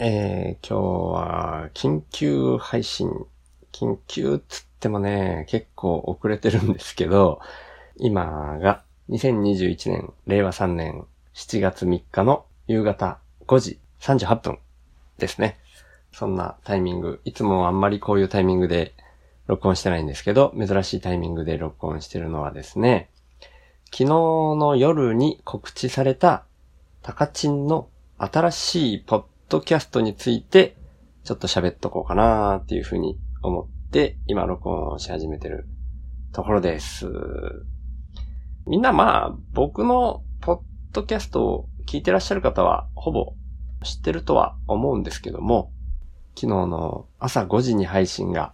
えー、今日は緊急配信。緊急っつってもね、結構遅れてるんですけど、今が2021年、令和3年7月3日の夕方5時38分ですね。そんなタイミング。いつもあんまりこういうタイミングで録音してないんですけど、珍しいタイミングで録音してるのはですね、昨日の夜に告知されたタカチンの新しいポッドキャストについて、ちょっと喋っとこうかなっていうふうに思って、今録音し始めてるところです。みんなまあ、僕のポッドキャストを聞いてらっしゃる方は、ほぼ知ってるとは思うんですけども、昨日の朝5時に配信が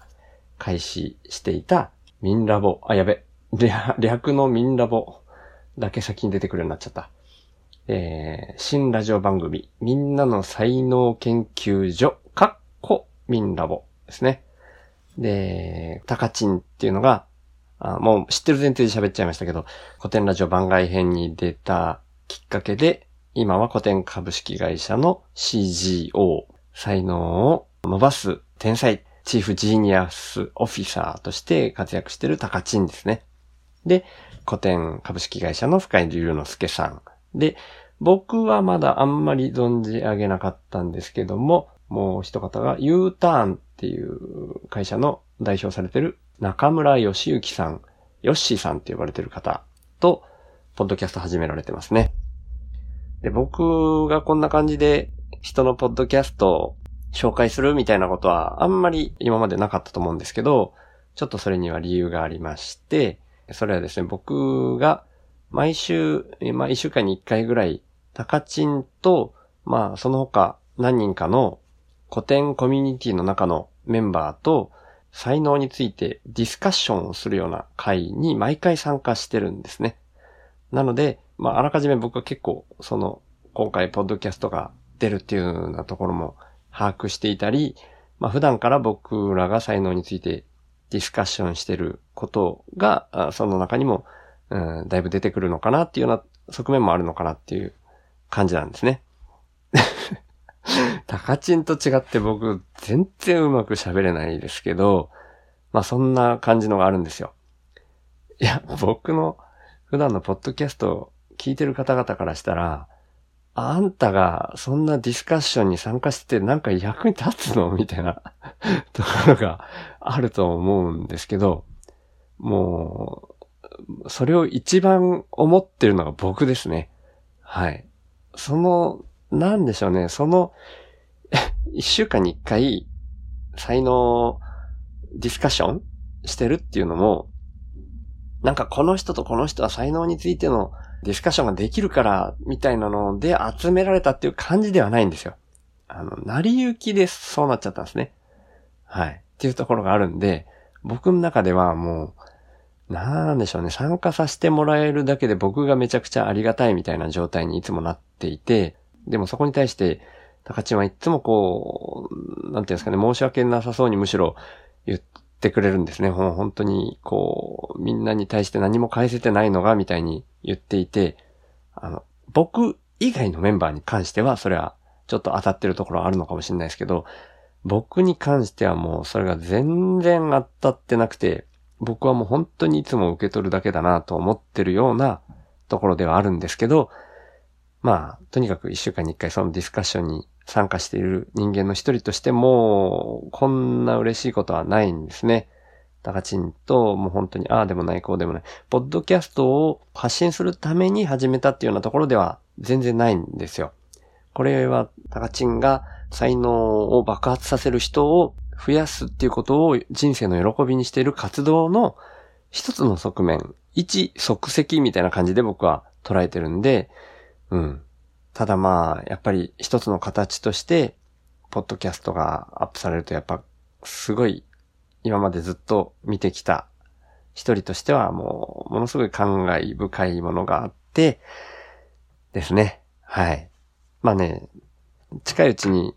開始していたミンラボ、あ、やべ、略のミンラボだけ先に出てくるようになっちゃった。えー、新ラジオ番組、みんなの才能研究所、かっこミンラボですね。で、タカチンっていうのが、あもう知ってる前提で喋っちゃいましたけど、古典ラジオ番外編に出たきっかけで、今は古典株式会社の CGO、才能を伸ばす天才、チーフジーニアスオフィサーとして活躍してるタカチンですね。で、古典株式会社の深井龍之介さん。で、僕はまだあんまり存じ上げなかったんですけども、もう一方が U ターンっていう会社の代表されてる中村義之さん、ヨッシーさんって呼ばれてる方と、ポッドキャスト始められてますね。で、僕がこんな感じで人のポッドキャストを紹介するみたいなことはあんまり今までなかったと思うんですけど、ちょっとそれには理由がありまして、それはですね、僕が毎週、まあ一週間に一回ぐらい、タカチンと、まあその他何人かの古典コミュニティの中のメンバーと才能についてディスカッションをするような会に毎回参加してるんですね。なので、まああらかじめ僕は結構その今回ポッドキャストが出るっていうようなところも把握していたり、まあ普段から僕らが才能についてディスカッションしてることが、その中にもうん、だいぶ出てくるのかなっていうような側面もあるのかなっていう感じなんですね。タカチンと違って僕全然うまく喋れないですけど、まあそんな感じのがあるんですよ。いや、僕の普段のポッドキャストを聞いてる方々からしたら、あんたがそんなディスカッションに参加してなんか役に立つの？みたいな ところがあると思うんですけど、もう、それを一番思ってるのが僕ですね。はい。その、なんでしょうね、その、一週間に一回、才能ディスカッションしてるっていうのも、なんかこの人とこの人は才能についてのディスカッションができるから、みたいなので集められたっていう感じではないんですよ。あの、成り行きでそうなっちゃったんですね。はい。っていうところがあるんで、僕の中ではもう、なんでしょうね、参加させてもらえるだけで僕がめちゃくちゃありがたいみたいな状態にいつもなっていて、でもそこに対して、高知はいつもこう、なんていうんですかね、申し訳なさそうにむしろ言ってくれるんですね。もう本当に、こう、みんなに対して何も返せてないのが、みたいに言っていて、あの、僕以外のメンバーに関しては、それはちょっと当たってるところあるのかもしれないですけど、僕に関してはもうそれが全然当たってなくて、僕はもう本当にいつも受け取るだけだなと思ってるようなところではあるんですけど、まあ、とにかく一週間に一回そのディスカッションに参加している人間の一人としても、こんな嬉しいことはないんですね。タカチンと、もう本当に、ああでもない、こうでもない。ポッドキャストを発信するために始めたっていうようなところでは全然ないんですよ。これは、タカチンが才能を爆発させる人を増やすっていうことを人生の喜びにしている活動の一つの側面、一即席みたいな感じで僕は捉えてるんで、うん。ただまあ、やっぱり一つの形として、ポッドキャストがアップされるとやっぱ、すごい、今までずっと見てきた一人としてはもう、ものすごい感慨深いものがあって、ですね。はい。まあね、近いうちに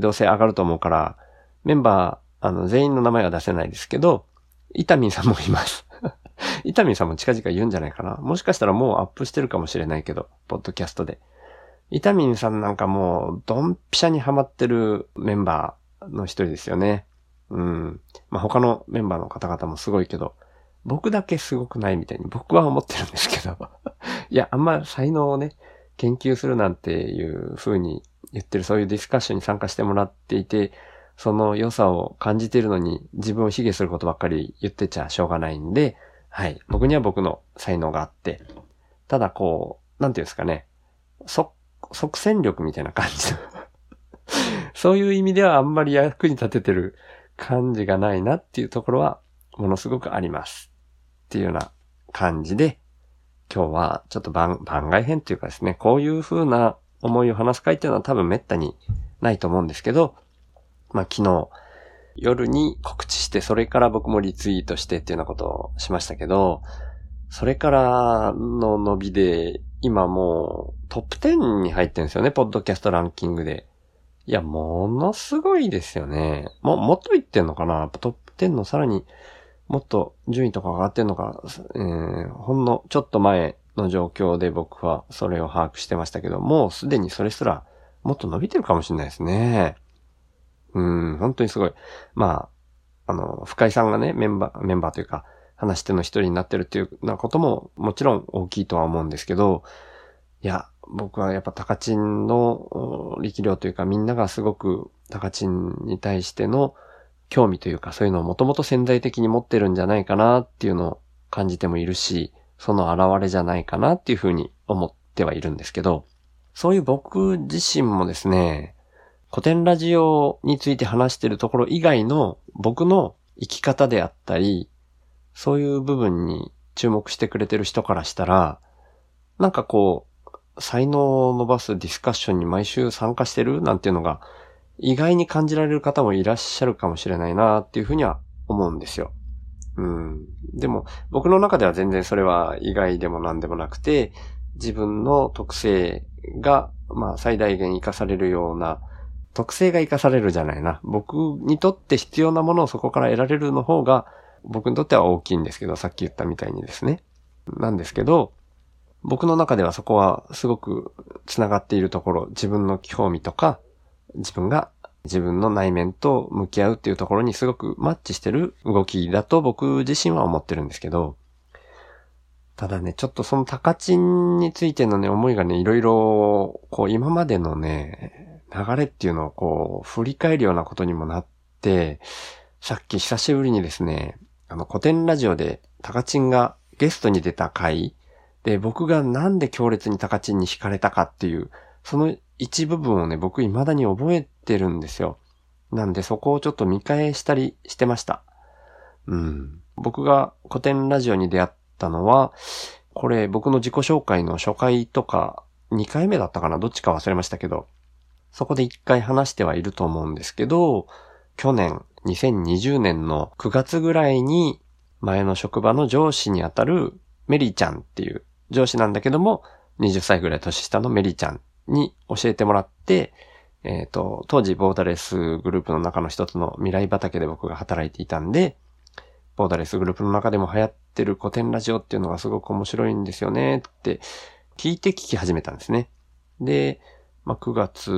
どうせ上がると思うから、メンバー、あの、全員の名前は出せないですけど、イタミンさんもいます。イタミンさんも近々言うんじゃないかな。もしかしたらもうアップしてるかもしれないけど、ポッドキャストで。イタミンさんなんかもう、ドンピシャにハマってるメンバーの一人ですよね。うん。まあ、他のメンバーの方々もすごいけど、僕だけすごくないみたいに僕は思ってるんですけど。いや、あんま才能をね、研究するなんていう風に言ってるそういうディスカッションに参加してもらっていて、その良さを感じてるのに自分を卑下することばっかり言ってちゃしょうがないんで、はい。僕には僕の才能があって、ただこう、なんていうんですかね、即、即戦力みたいな感じ そういう意味ではあんまり役に立ててる感じがないなっていうところはものすごくあります。っていうような感じで、今日はちょっと番外編っていうかですね、こういう風な思いを話す会っていうのは多分滅多にないと思うんですけど、まあ昨日夜に告知してそれから僕もリツイートしてっていうようなことをしましたけど、それからの伸びで今もうトップ10に入ってるんですよね、ポッドキャストランキングで。いや、ものすごいですよね。も、もっと言ってんのかな？トップ10のさらにもっと順位とか上がってんのか、えー、ほんのちょっと前の状況で僕はそれを把握してましたけど、もうすでにそれすらもっと伸びてるかもしれないですね。うん、本当にすごい。まあ、あの、深井さんがね、メンバー、メンバーというか、話し手の一人になってるっていうなことももちろん大きいとは思うんですけど、いや、僕はやっぱ高知の力量というかみんながすごく高知に対しての興味というかそういうのをもともと潜在的に持ってるんじゃないかなっていうのを感じてもいるし、その現れじゃないかなっていうふうに思ってはいるんですけど、そういう僕自身もですね、古典ラジオについて話してるところ以外の僕の生き方であったり、そういう部分に注目してくれてる人からしたら、なんかこう、才能を伸ばすディスカッションに毎週参加してるなんていうのが意外に感じられる方もいらっしゃるかもしれないなっていうふうには思うんですよ。うん。でも、僕の中では全然それは意外でも何でもなくて、自分の特性が、まあ、最大限活かされるような、特性が活かされるじゃないな。僕にとって必要なものをそこから得られるの方が、僕にとっては大きいんですけど、さっき言ったみたいにですね。なんですけど、僕の中ではそこはすごく繋がっているところ、自分の興味とか、自分が自分の内面と向き合うっていうところにすごくマッチしてる動きだと僕自身は思ってるんですけど、ただね、ちょっとその高知についてのね、思いがね、いろいろ、こう今までのね、流れっていうのをこう、振り返るようなことにもなって、さっき久しぶりにですね、あの古典ラジオで高知がゲストに出た回で僕がなんで強烈に高知に惹かれたかっていう、その一部分をね、僕未だに覚えてるんですよ。なんでそこをちょっと見返したりしてました。うん。僕が古典ラジオに出会ったのは、これ僕の自己紹介の初回とか2回目だったかなどっちか忘れましたけど、そこで1回話してはいると思うんですけど、去年2020年の9月ぐらいに前の職場の上司にあたるメリーちゃんっていう上司なんだけども、20歳ぐらい年下のメリーちゃんに教えてもらって、えっ、ー、と、当時ボーダレスグループの中の一つの未来畑で僕が働いていたんで、ボーダレスグループの中でも流行ってる古典ラジオっていうのがすごく面白いんですよねって聞いて聞き始めたんですね。で、まあ、9月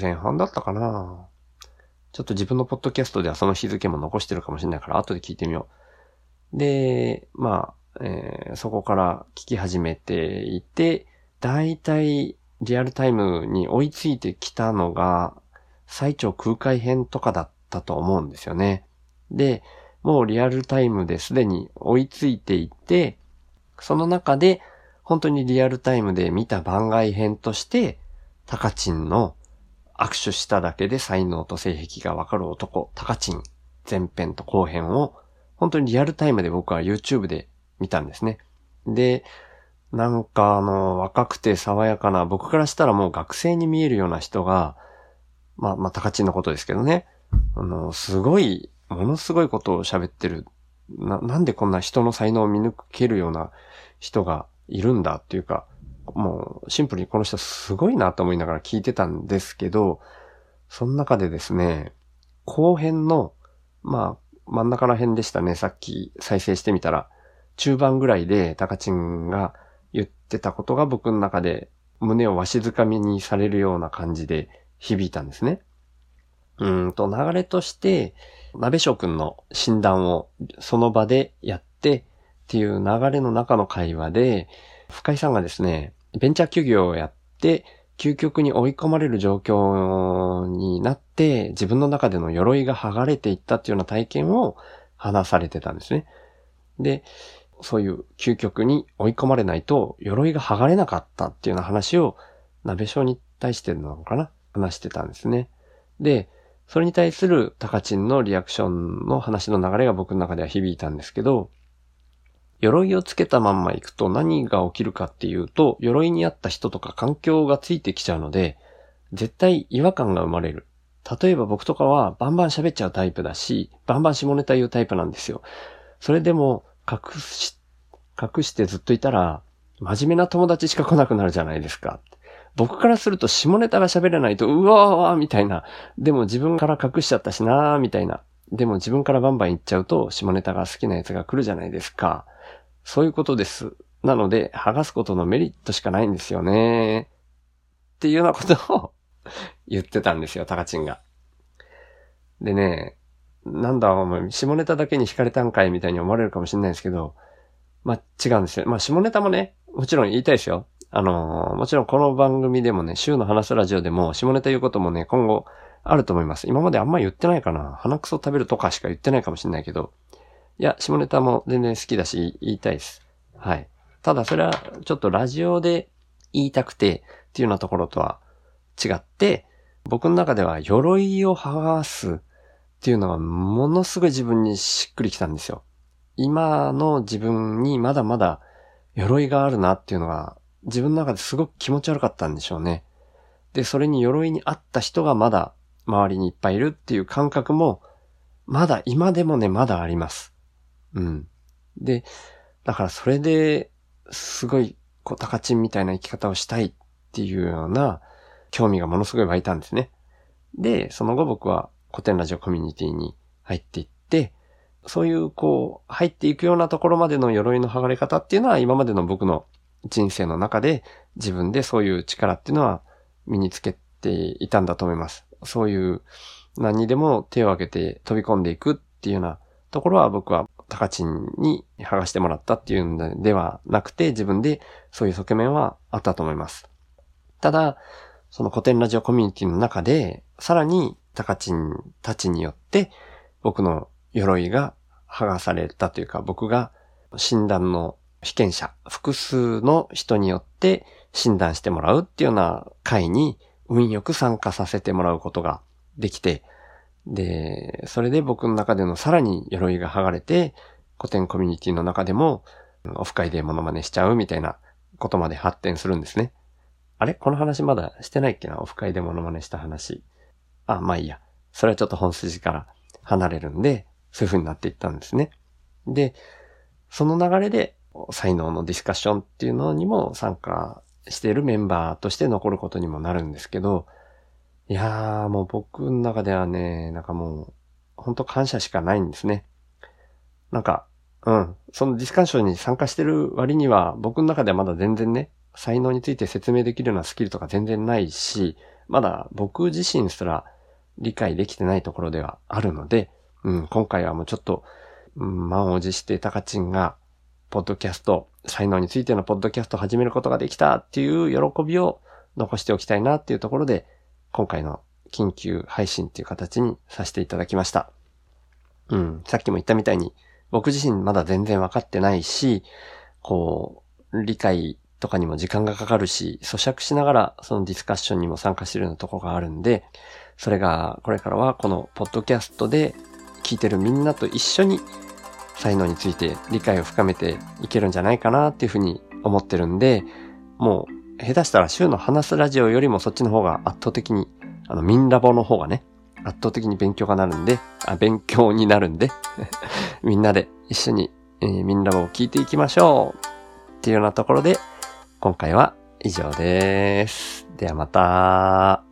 前半だったかな。ちょっと自分のポッドキャストではその日付も残してるかもしれないから後で聞いてみよう。で、まあ、えー、そこから聞き始めていて、だいたいリアルタイムに追いついてきたのが、最長空海編とかだったと思うんですよね。で、もうリアルタイムですでに追いついていて、その中で本当にリアルタイムで見た番外編として、タカチンの握手しただけで才能と性癖がわかる男、タカチン前編と後編を本当にリアルタイムで僕は YouTube で見たんですね。で、なんかあの、若くて爽やかな、僕からしたらもう学生に見えるような人が、まあ、まあ、高知のことですけどね。あの、すごい、ものすごいことを喋ってる。な、なんでこんな人の才能を見抜けるような人がいるんだっていうか、もうシンプルにこの人すごいなと思いながら聞いてたんですけど、その中でですね、後編の、まあ、真ん中ら辺でしたね。さっき再生してみたら、中盤ぐらいで、タカチンが言ってたことが僕の中で胸をわしづかみにされるような感じで響いたんですね。うんと、流れとして、鍋翔くんの診断をその場でやってっていう流れの中の会話で、深井さんがですね、ベンチャー企業をやって、究極に追い込まれる状況になって、自分の中での鎧が剥がれていったっていうような体験を話されてたんですね。で、そういう究極に追い込まれないと、鎧が剥がれなかったっていうような話を、鍋章に対してなのかな話してたんですね。で、それに対するタカチンのリアクションの話の流れが僕の中では響いたんですけど、鎧をつけたまんま行くと何が起きるかっていうと、鎧にあった人とか環境がついてきちゃうので、絶対違和感が生まれる。例えば僕とかはバンバン喋っちゃうタイプだし、バンバン下ネタ言うタイプなんですよ。それでも隠し、隠してずっといたら、真面目な友達しか来なくなるじゃないですか。僕からすると下ネタが喋れないと、うわーみたいな。でも自分から隠しちゃったしなーみたいな。でも自分からバンバン言っちゃうと、下ネタが好きなやつが来るじゃないですか。そういうことです。なので、剥がすことのメリットしかないんですよね。っていうようなことを 言ってたんですよ、タカチンが。でね、なんだ、お前、下ネタだけに惹かれたんかいみたいに思われるかもしれないですけど、まあ、違うんですよ。まあ、下ネタもね、もちろん言いたいですよ。あのー、もちろんこの番組でもね、週の話すラジオでも、下ネタ言うこともね、今後あると思います。今まであんま言ってないかな。鼻くそ食べるとかしか言ってないかもしれないけど、いや、下ネタも全然好きだし、言いたいです。はい。ただそれは、ちょっとラジオで言いたくてっていうようなところとは違って、僕の中では鎧を剥がすっていうのがものすごい自分にしっくりきたんですよ。今の自分にまだまだ鎧があるなっていうのが自分の中ですごく気持ち悪かったんでしょうね。で、それに鎧にあった人がまだ周りにいっぱいいるっていう感覚もまだ今でもね、まだあります。うん。で、だからそれで、すごい、こう、タカチンみたいな生き方をしたいっていうような興味がものすごい湧いたんですね。で、その後僕は古典ラジオコミュニティに入っていって、そういうこう、入っていくようなところまでの鎧の剥がれ方っていうのは今までの僕の人生の中で自分でそういう力っていうのは身につけていたんだと思います。そういう何にでも手を挙げて飛び込んでいくっていうようなところは僕はタカチンに剥がしてもらったっていうんではなくて、自分でそういう側面はあったと思います。ただ、その古典ラジオコミュニティの中で、さらにタカチンたちによって、僕の鎧が剥がされたというか、僕が診断の被験者、複数の人によって診断してもらうっていうような会に運よく参加させてもらうことができて、で、それで僕の中でのさらに鎧が剥がれて、古典コミュニティの中でも、オフ会でモノマネしちゃうみたいなことまで発展するんですね。あれ？この話まだしてないっけな？オフ会でモノマネした話。あ、まあいいや。それはちょっと本筋から離れるんで、そういう風になっていったんですね。で、その流れで、才能のディスカッションっていうのにも参加しているメンバーとして残ることにもなるんですけど、いやー、もう僕の中ではね、なんかもう、ほんと感謝しかないんですね。なんか、うん。そのディスカッションに参加してる割には、僕の中ではまだ全然ね、才能について説明できるようなスキルとか全然ないし、まだ僕自身すら理解できてないところではあるので、うん、今回はもうちょっと、うん、満を持してタカチンが、ポッドキャスト、才能についてのポッドキャストを始めることができたっていう喜びを残しておきたいなっていうところで、今回の緊急配信っていう形にさせていただきました。うん、さっきも言ったみたいに、僕自身まだ全然分かってないし、こう、理解とかにも時間がかかるし、咀嚼しながらそのディスカッションにも参加してるようなとこがあるんで、それがこれからはこのポッドキャストで聞いてるみんなと一緒に才能について理解を深めていけるんじゃないかなっていうふうに思ってるんで、もう下手したら週の話すラジオよりもそっちの方が圧倒的に、あの、ミンラボの方がね、圧倒的に勉強がなるんで、あ、勉強になるんで みんなで一緒に、えー、ミンラボを聞いていきましょうっていうようなところで、今回は以上です。ではまた。